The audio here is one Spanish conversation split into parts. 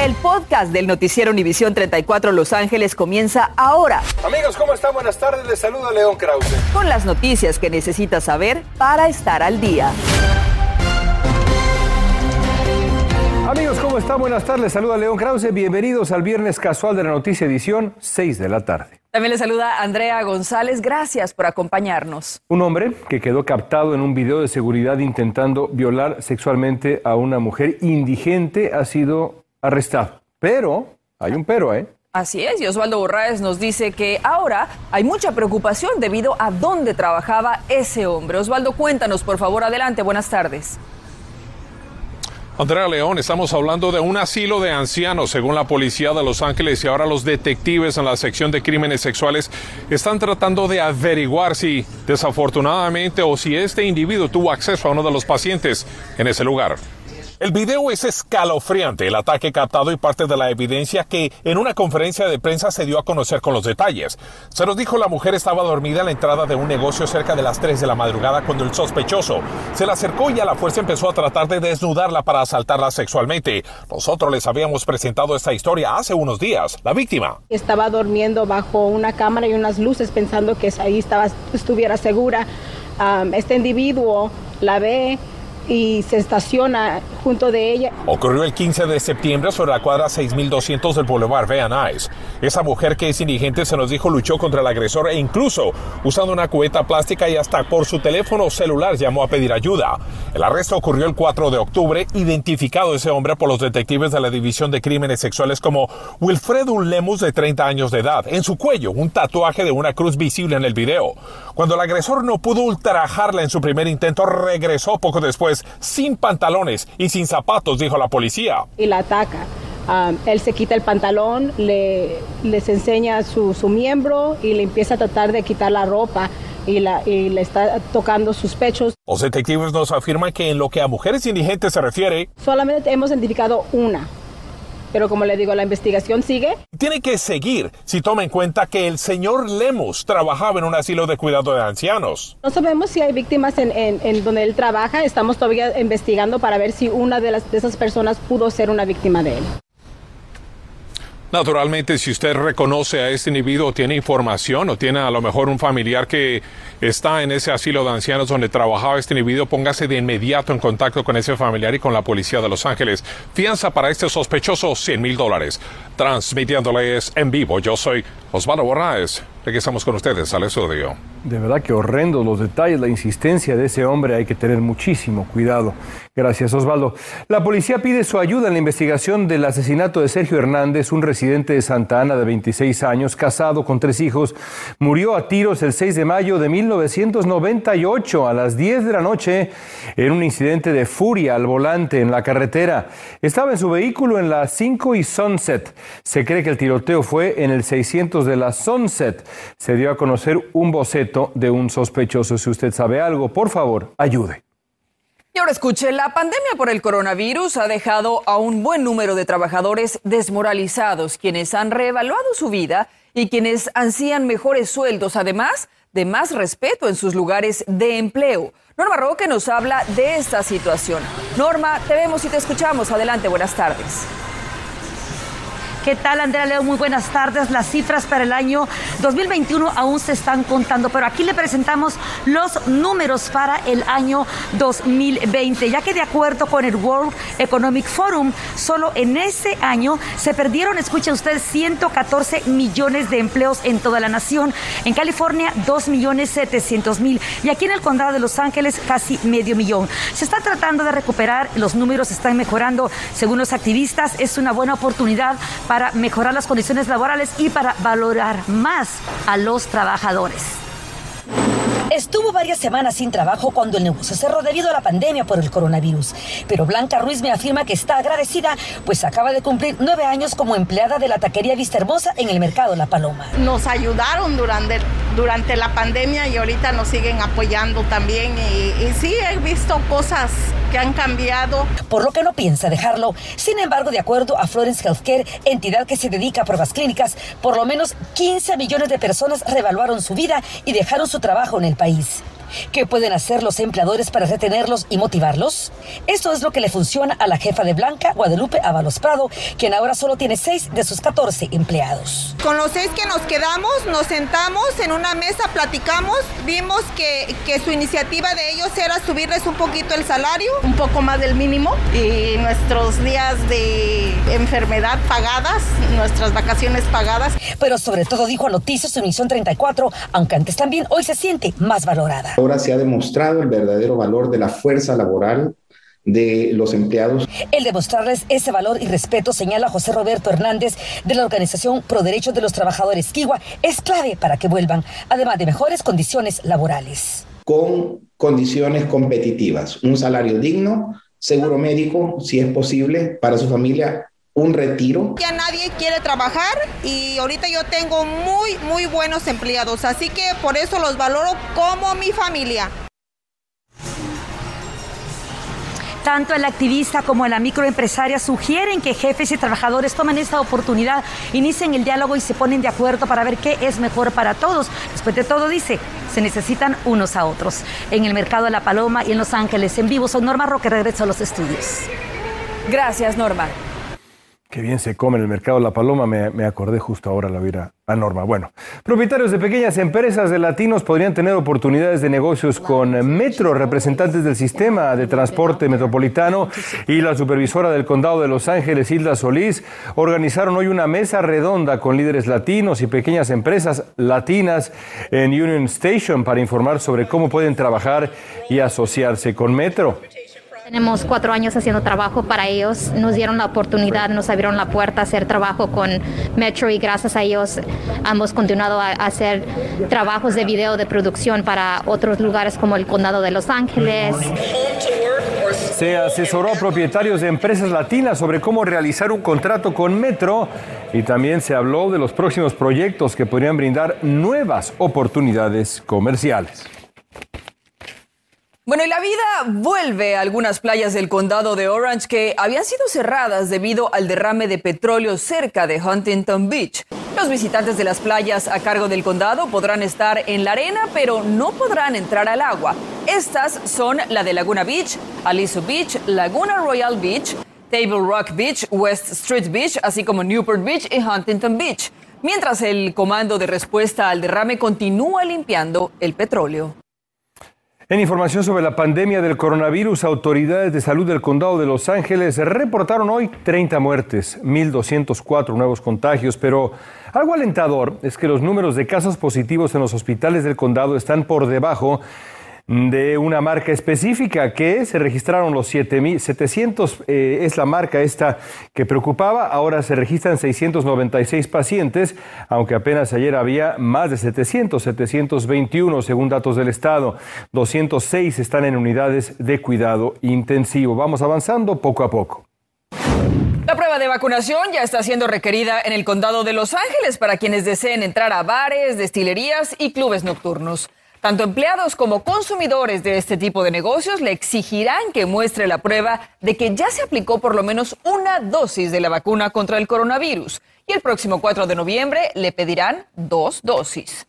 El podcast del noticiero Univisión 34 Los Ángeles comienza ahora. Amigos, ¿cómo están? Buenas tardes. Les saluda León Krause. Con las noticias que necesitas saber para estar al día. Amigos, ¿cómo están? Buenas tardes. Les saluda León Krause. Bienvenidos al Viernes Casual de la Noticia Edición, 6 de la tarde. También le saluda Andrea González. Gracias por acompañarnos. Un hombre que quedó captado en un video de seguridad intentando violar sexualmente a una mujer indigente ha sido arrestado. Pero, hay un pero, ¿eh? Así es, y Osvaldo Borraes nos dice que ahora hay mucha preocupación debido a dónde trabajaba ese hombre. Osvaldo, cuéntanos, por favor, adelante, buenas tardes. Andrea León, estamos hablando de un asilo de ancianos, según la policía de Los Ángeles, y ahora los detectives en la sección de crímenes sexuales están tratando de averiguar si, desafortunadamente, o si este individuo tuvo acceso a uno de los pacientes en ese lugar. El video es escalofriante, el ataque captado y parte de la evidencia que en una conferencia de prensa se dio a conocer con los detalles. Se nos dijo la mujer estaba dormida en la entrada de un negocio cerca de las 3 de la madrugada cuando el sospechoso se le acercó y a la fuerza empezó a tratar de desnudarla para asaltarla sexualmente. Nosotros les habíamos presentado esta historia hace unos días. La víctima estaba durmiendo bajo una cámara y unas luces pensando que ahí estaba, estuviera segura. este individuo la ve y se estaciona junto de ella. Ocurrió el 15 de septiembre sobre la cuadra 6200 del Boulevard Van. Esa mujer que es indigente se nos dijo luchó contra el agresor e incluso usando una cubeta plástica y hasta por su teléfono celular llamó a pedir ayuda. El arresto ocurrió el 4 de octubre, identificado ese hombre por los detectives de la División de Crímenes Sexuales como Wilfredo Lemus de 30 años de edad. En su cuello un tatuaje de una cruz visible en el video. Cuando el agresor no pudo ultrajarla en su primer intento, regresó poco después sin pantalones y sin zapatos, dijo la policía. Y la ataca. Um, él se quita el pantalón, le, les enseña su, miembro y le empieza a tratar de quitar la ropa. Y, la, y, le está tocando sus pechos. Los detectives nos afirman que en lo que a mujeres indigentes se refiere, solamente hemos identificado una, pero como le digo, la investigación sigue. Tiene que seguir si toma en cuenta que el señor Lemus trabajaba en un asilo de cuidado de ancianos. No sabemos si hay víctimas en, en, donde él trabaja. Estamos todavía investigando para ver si una de, las, de esas personas pudo ser una víctima de él. Naturalmente, si usted reconoce a este individuo, tiene información o tiene a lo mejor un familiar que está en ese asilo de ancianos donde trabajaba este individuo, póngase de inmediato en contacto con ese familiar y con la policía de Los Ángeles. Fianza para este sospechoso, 100 mil dólares. Transmitiéndoles en vivo, yo soy Osvaldo Borraes. Regresamos con ustedes al estudio. De verdad que horrendo los detalles, la insistencia de ese hombre, hay que tener muchísimo cuidado. Gracias, Osvaldo. La policía pide su ayuda en la investigación del asesinato de Sergio Hernández, un residente de Santa Ana de 26 años, casado con tres hijos. Murió a tiros el 6 de mayo de 1998 a las 10 de la noche en un incidente de furia al volante en la carretera. Estaba en su vehículo en la 5 y Sunset. Se cree que el tiroteo fue en el 600 de la Sunset. Se dio a conocer un boceto de un sospechoso. Si usted sabe algo, por favor, ayude. Ahora escuche, la pandemia por el coronavirus ha dejado a un buen número de trabajadores desmoralizados, quienes han reevaluado su vida y quienes ansían mejores sueldos, además de más respeto en sus lugares de empleo. Norma Roque nos habla de esta situación. Norma, te vemos y te escuchamos. Adelante, buenas tardes. ¿Qué tal, Andrea Leo? Muy buenas tardes. Las cifras para el año 2021 aún se están contando, pero aquí le presentamos los números para el año 2020, ya que de acuerdo con el World Economic Forum, solo en ese año se perdieron, escucha usted, 114 millones de empleos en toda la nación. En California, 2 millones 700 mil. Y aquí en el condado de Los Ángeles, casi medio millón. Se está tratando de recuperar, los números están mejorando. Según los activistas, es una buena oportunidad para mejorar las condiciones laborales y para valorar más a los trabajadores. Estuvo varias semanas sin trabajo cuando el negocio cerró debido a la pandemia por el coronavirus. Pero Blanca Ruiz me afirma que está agradecida, pues acaba de cumplir nueve años como empleada de la taquería Vista Hermosa en el mercado La Paloma. Nos ayudaron durante, durante la pandemia y ahorita nos siguen apoyando también. Y, y sí, he visto cosas que han cambiado. Por lo que no piensa dejarlo. Sin embargo, de acuerdo a Florence Healthcare, entidad que se dedica a pruebas clínicas, por lo menos 15 millones de personas revaluaron su vida y dejaron su trabajo en el país. ¿Qué pueden hacer los empleadores para retenerlos y motivarlos? Esto es lo que le funciona a la jefa de Blanca, Guadalupe Avalos Prado, quien ahora solo tiene seis de sus 14 empleados. Con los seis que nos quedamos, nos sentamos en una mesa, platicamos, vimos que, que su iniciativa de ellos era subirles un poquito el salario, un poco más del mínimo y nuestros días de enfermedad pagadas, nuestras vacaciones pagadas. Pero sobre todo dijo a Noticias Univisión 34, aunque antes también hoy se siente más valorada. Ahora se ha demostrado el verdadero valor de la fuerza laboral de los empleados. El demostrarles ese valor y respeto, señala José Roberto Hernández de la organización Pro Derechos de los Trabajadores Kiwa, es clave para que vuelvan, además de mejores condiciones laborales. Con condiciones competitivas, un salario digno, seguro médico, si es posible, para su familia un retiro. Ya nadie quiere trabajar y ahorita yo tengo muy, muy buenos empleados, así que por eso los valoro como mi familia. Tanto el activista como la microempresaria sugieren que jefes y trabajadores tomen esta oportunidad, inicien el diálogo y se ponen de acuerdo para ver qué es mejor para todos. Después de todo, dice, se necesitan unos a otros. En el mercado de La Paloma y en Los Ángeles, en vivo, soy Norma Roque, regreso a los estudios. Gracias, Norma. Qué bien se come en el mercado La Paloma, me, acordé justo ahora la vida a Norma. Bueno, propietarios de pequeñas empresas de latinos podrían tener oportunidades de negocios con Metro, representantes del sistema de transporte metropolitano y la supervisora del condado de Los Ángeles, Hilda Solís, organizaron hoy una mesa redonda con líderes latinos y pequeñas empresas latinas en Union Station para informar sobre cómo pueden trabajar y asociarse con Metro. Tenemos cuatro años haciendo trabajo para ellos. Nos dieron la oportunidad, nos abrieron la puerta a hacer trabajo con Metro y gracias a ellos hemos continuado a hacer trabajos de video de producción para otros lugares como el Condado de Los Ángeles. Se asesoró a propietarios de empresas latinas sobre cómo realizar un contrato con Metro y también se habló de los próximos proyectos que podrían brindar nuevas oportunidades comerciales. Bueno, y la vida vuelve a algunas playas del condado de Orange que habían sido cerradas debido al derrame de petróleo cerca de Huntington Beach. Los visitantes de las playas a cargo del condado podrán estar en la arena, pero no podrán entrar al agua. Estas son la de Laguna Beach, Aliso Beach, Laguna Royal Beach, Table Rock Beach, West Street Beach, así como Newport Beach y Huntington Beach. Mientras el comando de respuesta al derrame continúa limpiando el petróleo. En información sobre la pandemia del coronavirus, autoridades de salud del condado de Los Ángeles reportaron hoy 30 muertes, 1.204 nuevos contagios, pero algo alentador es que los números de casos positivos en los hospitales del condado están por debajo de una marca específica que se registraron los 7.700, eh, es la marca esta que preocupaba, ahora se registran 696 pacientes, aunque apenas ayer había más de 700, 721 según datos del Estado, 206 están en unidades de cuidado intensivo. Vamos avanzando poco a poco. La prueba de vacunación ya está siendo requerida en el condado de Los Ángeles para quienes deseen entrar a bares, destilerías y clubes nocturnos. Tanto empleados como consumidores de este tipo de negocios le exigirán que muestre la prueba de que ya se aplicó por lo menos una dosis de la vacuna contra el coronavirus. Y el próximo 4 de noviembre le pedirán dos dosis.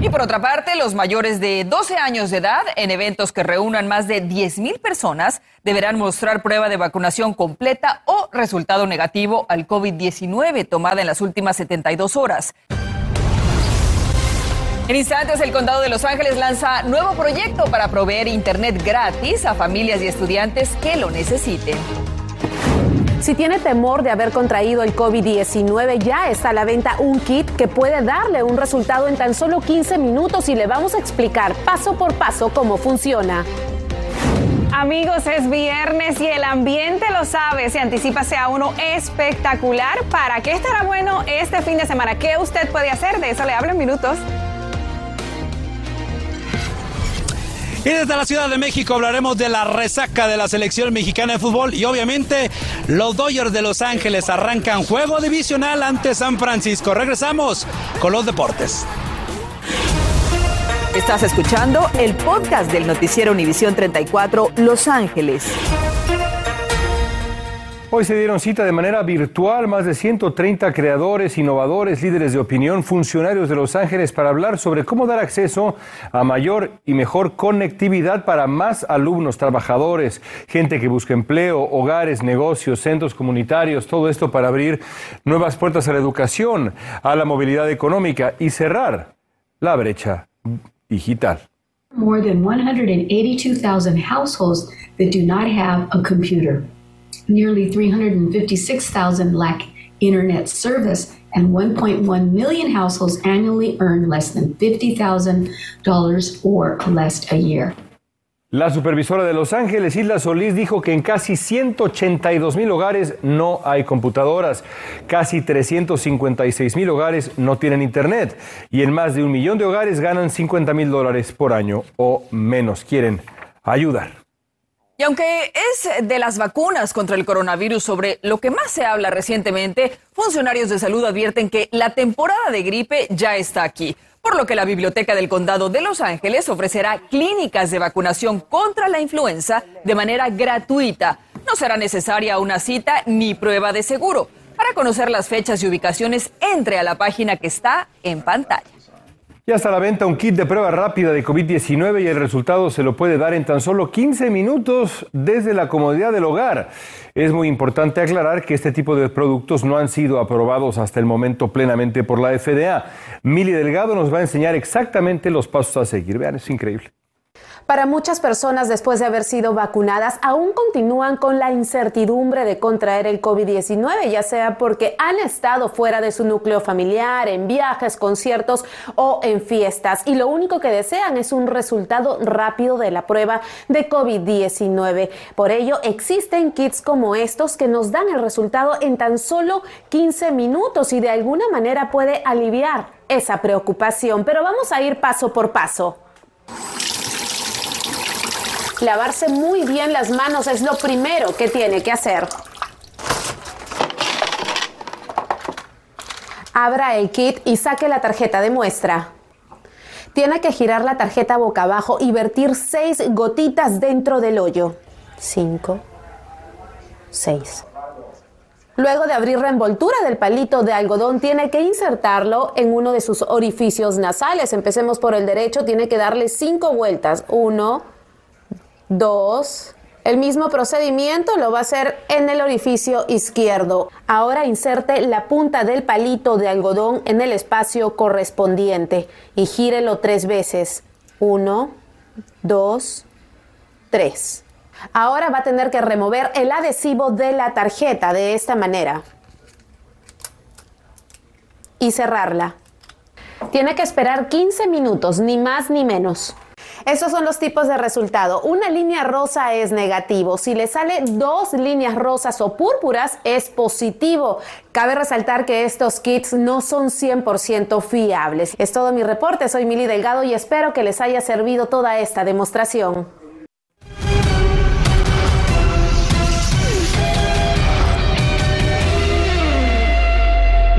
Y por otra parte, los mayores de 12 años de edad en eventos que reúnan más de 10.000 personas deberán mostrar prueba de vacunación completa o resultado negativo al COVID-19 tomada en las últimas 72 horas. En instantes, el Condado de Los Ángeles lanza nuevo proyecto para proveer Internet gratis a familias y estudiantes que lo necesiten. Si tiene temor de haber contraído el COVID-19, ya está a la venta un kit que puede darle un resultado en tan solo 15 minutos y le vamos a explicar paso por paso cómo funciona. Amigos, es viernes y el ambiente lo sabe, se anticipa sea uno espectacular. ¿Para qué estará bueno este fin de semana? ¿Qué usted puede hacer? De eso le hablo en minutos. Y desde la Ciudad de México hablaremos de la resaca de la selección mexicana de fútbol y obviamente los Dodgers de Los Ángeles arrancan juego divisional ante San Francisco. Regresamos con los deportes. Estás escuchando el podcast del noticiero Univisión 34 Los Ángeles. Hoy se dieron cita de manera virtual más de 130 creadores, innovadores, líderes de opinión, funcionarios de Los Ángeles para hablar sobre cómo dar acceso a mayor y mejor conectividad para más alumnos, trabajadores, gente que busca empleo, hogares, negocios, centros comunitarios, todo esto para abrir nuevas puertas a la educación, a la movilidad económica y cerrar la brecha digital. More than 182,000 households that do not have a computer. Nearly 356,000 lack internet service, and 1.1 million households annually earn less than $50,000 or less a year. La supervisora de Los Ángeles, Isla Solís, dijo que en casi 182 mil hogares no hay computadoras, casi 356 mil hogares no tienen internet y en más de un millón de hogares ganan 50 mil dólares por año o menos. Quieren ayudar. Y aunque es de las vacunas contra el coronavirus sobre lo que más se habla recientemente, funcionarios de salud advierten que la temporada de gripe ya está aquí, por lo que la Biblioteca del Condado de Los Ángeles ofrecerá clínicas de vacunación contra la influenza de manera gratuita. No será necesaria una cita ni prueba de seguro. Para conocer las fechas y ubicaciones, entre a la página que está en pantalla. Ya está a la venta un kit de prueba rápida de COVID-19 y el resultado se lo puede dar en tan solo 15 minutos desde la comodidad del hogar. Es muy importante aclarar que este tipo de productos no han sido aprobados hasta el momento plenamente por la FDA. Mili Delgado nos va a enseñar exactamente los pasos a seguir. Vean, es increíble. Para muchas personas después de haber sido vacunadas aún continúan con la incertidumbre de contraer el COVID-19, ya sea porque han estado fuera de su núcleo familiar, en viajes, conciertos o en fiestas y lo único que desean es un resultado rápido de la prueba de COVID-19. Por ello existen kits como estos que nos dan el resultado en tan solo 15 minutos y de alguna manera puede aliviar esa preocupación, pero vamos a ir paso por paso. Lavarse muy bien las manos es lo primero que tiene que hacer. Abra el kit y saque la tarjeta de muestra. Tiene que girar la tarjeta boca abajo y vertir seis gotitas dentro del hoyo. Cinco, seis. Luego de abrir la envoltura del palito de algodón, tiene que insertarlo en uno de sus orificios nasales. Empecemos por el derecho, tiene que darle cinco vueltas. Uno, dos. El mismo procedimiento lo va a hacer en el orificio izquierdo. Ahora inserte la punta del palito de algodón en el espacio correspondiente y gírelo tres veces. Uno, dos, tres. Ahora va a tener que remover el adhesivo de la tarjeta de esta manera y cerrarla. Tiene que esperar 15 minutos, ni más ni menos. Estos son los tipos de resultado. Una línea rosa es negativo. Si le sale dos líneas rosas o púrpuras, es positivo. Cabe resaltar que estos kits no son 100% fiables. Es todo mi reporte. Soy Mili Delgado y espero que les haya servido toda esta demostración.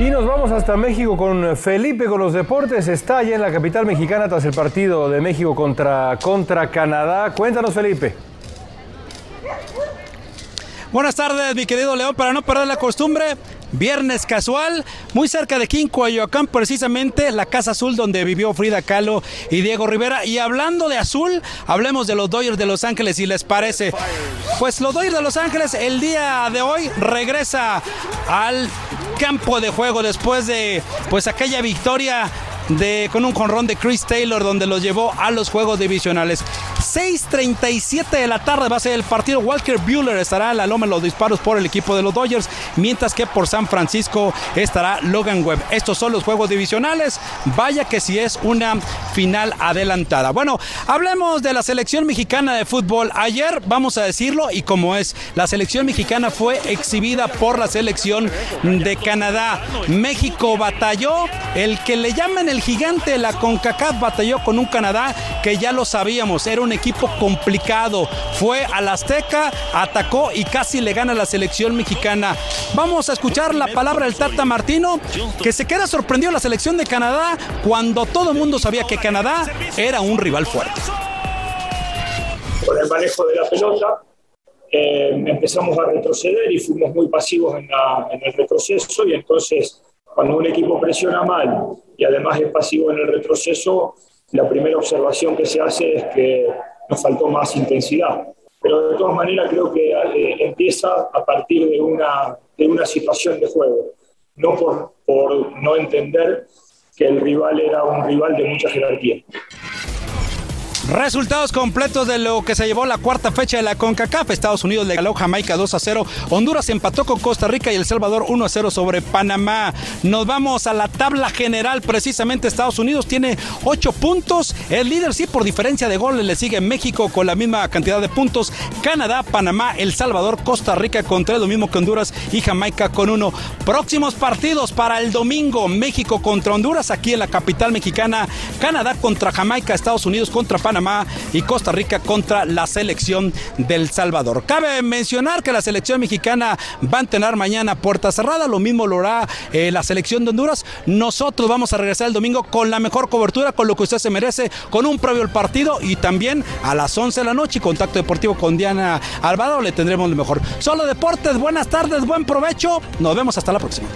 Y nos vamos hasta México con Felipe con los deportes. Está allá en la capital mexicana tras el partido de México contra, contra Canadá. Cuéntanos, Felipe. Buenas tardes, mi querido León. Para no perder la costumbre, viernes casual, muy cerca de Quincoyoacán, precisamente la Casa Azul donde vivió Frida Kahlo y Diego Rivera. Y hablando de azul, hablemos de los Dodgers de Los Ángeles, si les parece. Pues los Dodgers de Los Ángeles el día de hoy regresa al campo de juego después de pues aquella victoria de, con un jonrón de Chris Taylor donde los llevó a los juegos divisionales. 6.37 de la tarde va a ser el partido. Walker Bueller estará en la loma en los disparos por el equipo de los Dodgers, mientras que por San Francisco estará Logan Webb. Estos son los juegos divisionales. Vaya que si es una final adelantada. Bueno, hablemos de la selección mexicana de fútbol. Ayer, vamos a decirlo, y como es, la selección mexicana fue exhibida por la selección de Canadá. México batalló, el que le llaman el gigante la CONCACAF batalló con un Canadá que ya lo sabíamos, era un equipo complicado. Fue al Azteca, atacó y casi le gana la selección mexicana. Vamos a escuchar la palabra del Tata Martino, que se queda sorprendido la selección de Canadá cuando todo el mundo sabía que Canadá era un rival fuerte. Con el manejo de la pelota, eh, empezamos a retroceder y fuimos muy pasivos en, en el retroceso y entonces cuando un equipo presiona mal y además es pasivo en el retroceso, la primera observación que se hace es que nos faltó más intensidad. Pero de todas maneras creo que eh, empieza a partir de una, de una situación de juego, no por, por no entender que el rival era un rival de mucha jerarquía. Resultados completos de lo que se llevó la cuarta fecha de la CONCACAF. Estados Unidos le ganó Jamaica 2 a 0. Honduras empató con Costa Rica y El Salvador 1 a 0 sobre Panamá. Nos vamos a la tabla general. Precisamente Estados Unidos tiene 8 puntos. El líder sí por diferencia de goles le sigue México con la misma cantidad de puntos. Canadá, Panamá, El Salvador, Costa Rica con 3, lo mismo que Honduras y Jamaica con 1. Próximos partidos para el domingo. México contra Honduras aquí en la capital mexicana. Canadá contra Jamaica, Estados Unidos contra Panamá y Costa Rica contra la selección del Salvador. Cabe mencionar que la selección mexicana va a tener mañana puerta cerrada, lo mismo lo hará eh, la selección de Honduras. Nosotros vamos a regresar el domingo con la mejor cobertura, con lo que usted se merece, con un previo al partido y también a las 11 de la noche, contacto deportivo con Diana Alvaro, le tendremos lo mejor. Solo deportes, buenas tardes, buen provecho, nos vemos hasta la próxima.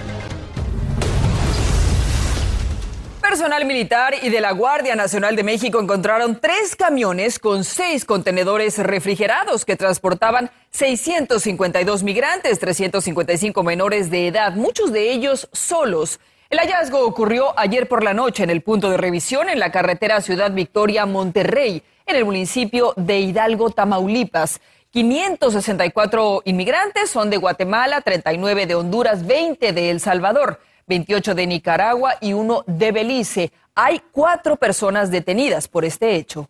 Personal militar y de la Guardia Nacional de México encontraron tres camiones con seis contenedores refrigerados que transportaban 652 migrantes, 355 menores de edad, muchos de ellos solos. El hallazgo ocurrió ayer por la noche en el punto de revisión en la carretera Ciudad Victoria Monterrey, en el municipio de Hidalgo, Tamaulipas. 564 inmigrantes son de Guatemala, 39 de Honduras, 20 de El Salvador. 28 de Nicaragua y uno de Belice. Hay cuatro personas detenidas por este hecho.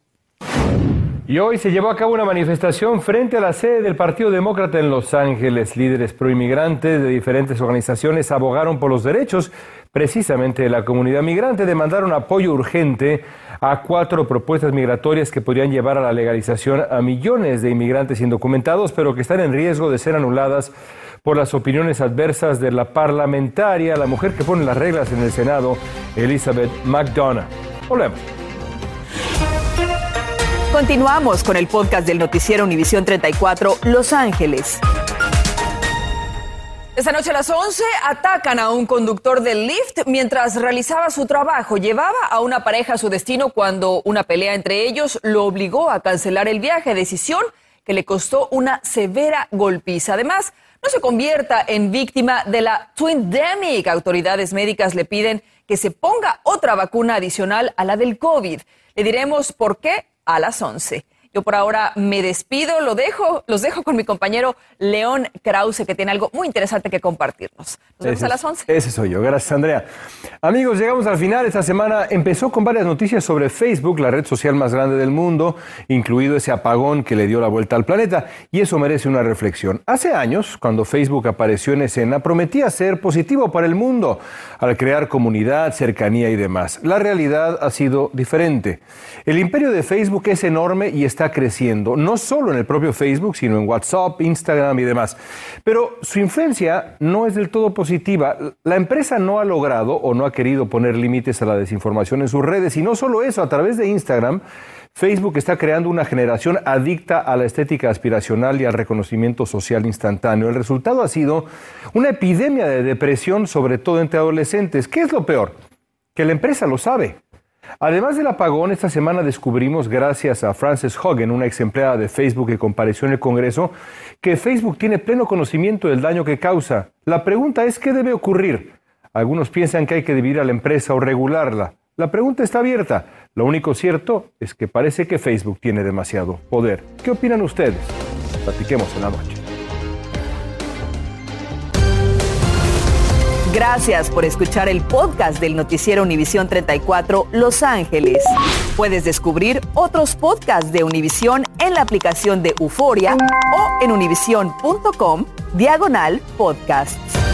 Y hoy se llevó a cabo una manifestación frente a la sede del Partido Demócrata en Los Ángeles. Líderes proinmigrantes de diferentes organizaciones abogaron por los derechos precisamente de la comunidad migrante. Demandaron apoyo urgente a cuatro propuestas migratorias que podrían llevar a la legalización a millones de inmigrantes indocumentados, pero que están en riesgo de ser anuladas por las opiniones adversas de la parlamentaria, la mujer que pone las reglas en el Senado, Elizabeth McDonough. Volvemos. Continuamos con el podcast del noticiero Univisión 34 Los Ángeles. Esta noche a las 11 atacan a un conductor del Lyft mientras realizaba su trabajo. Llevaba a una pareja a su destino cuando una pelea entre ellos lo obligó a cancelar el viaje, decisión que le costó una severa golpiza. Además, no se convierta en víctima de la Twindemic. Autoridades médicas le piden que se ponga otra vacuna adicional a la del COVID. Le diremos por qué a las 11. Yo por ahora me despido, lo dejo, los dejo con mi compañero León Krause, que tiene algo muy interesante que compartirnos. Nos vemos a las 11. Ese soy yo, gracias Andrea. Amigos, llegamos al final. Esta semana empezó con varias noticias sobre Facebook, la red social más grande del mundo, incluido ese apagón que le dio la vuelta al planeta, y eso merece una reflexión. Hace años, cuando Facebook apareció en escena, prometía ser positivo para el mundo, al crear comunidad, cercanía y demás. La realidad ha sido diferente. El imperio de Facebook es enorme y creciendo, no solo en el propio Facebook, sino en WhatsApp, Instagram y demás. Pero su influencia no es del todo positiva. La empresa no ha logrado o no ha querido poner límites a la desinformación en sus redes. Y no solo eso, a través de Instagram, Facebook está creando una generación adicta a la estética aspiracional y al reconocimiento social instantáneo. El resultado ha sido una epidemia de depresión, sobre todo entre adolescentes. ¿Qué es lo peor? Que la empresa lo sabe. Además del apagón, esta semana descubrimos, gracias a Frances Hogan, una ex empleada de Facebook que compareció en el Congreso, que Facebook tiene pleno conocimiento del daño que causa. La pregunta es, ¿qué debe ocurrir? Algunos piensan que hay que dividir a la empresa o regularla. La pregunta está abierta. Lo único cierto es que parece que Facebook tiene demasiado poder. ¿Qué opinan ustedes? Platiquemos en la noche. Gracias por escuchar el podcast del noticiero Univisión 34 Los Ángeles. Puedes descubrir otros podcasts de Univisión en la aplicación de Euforia o en univision.com diagonal podcasts.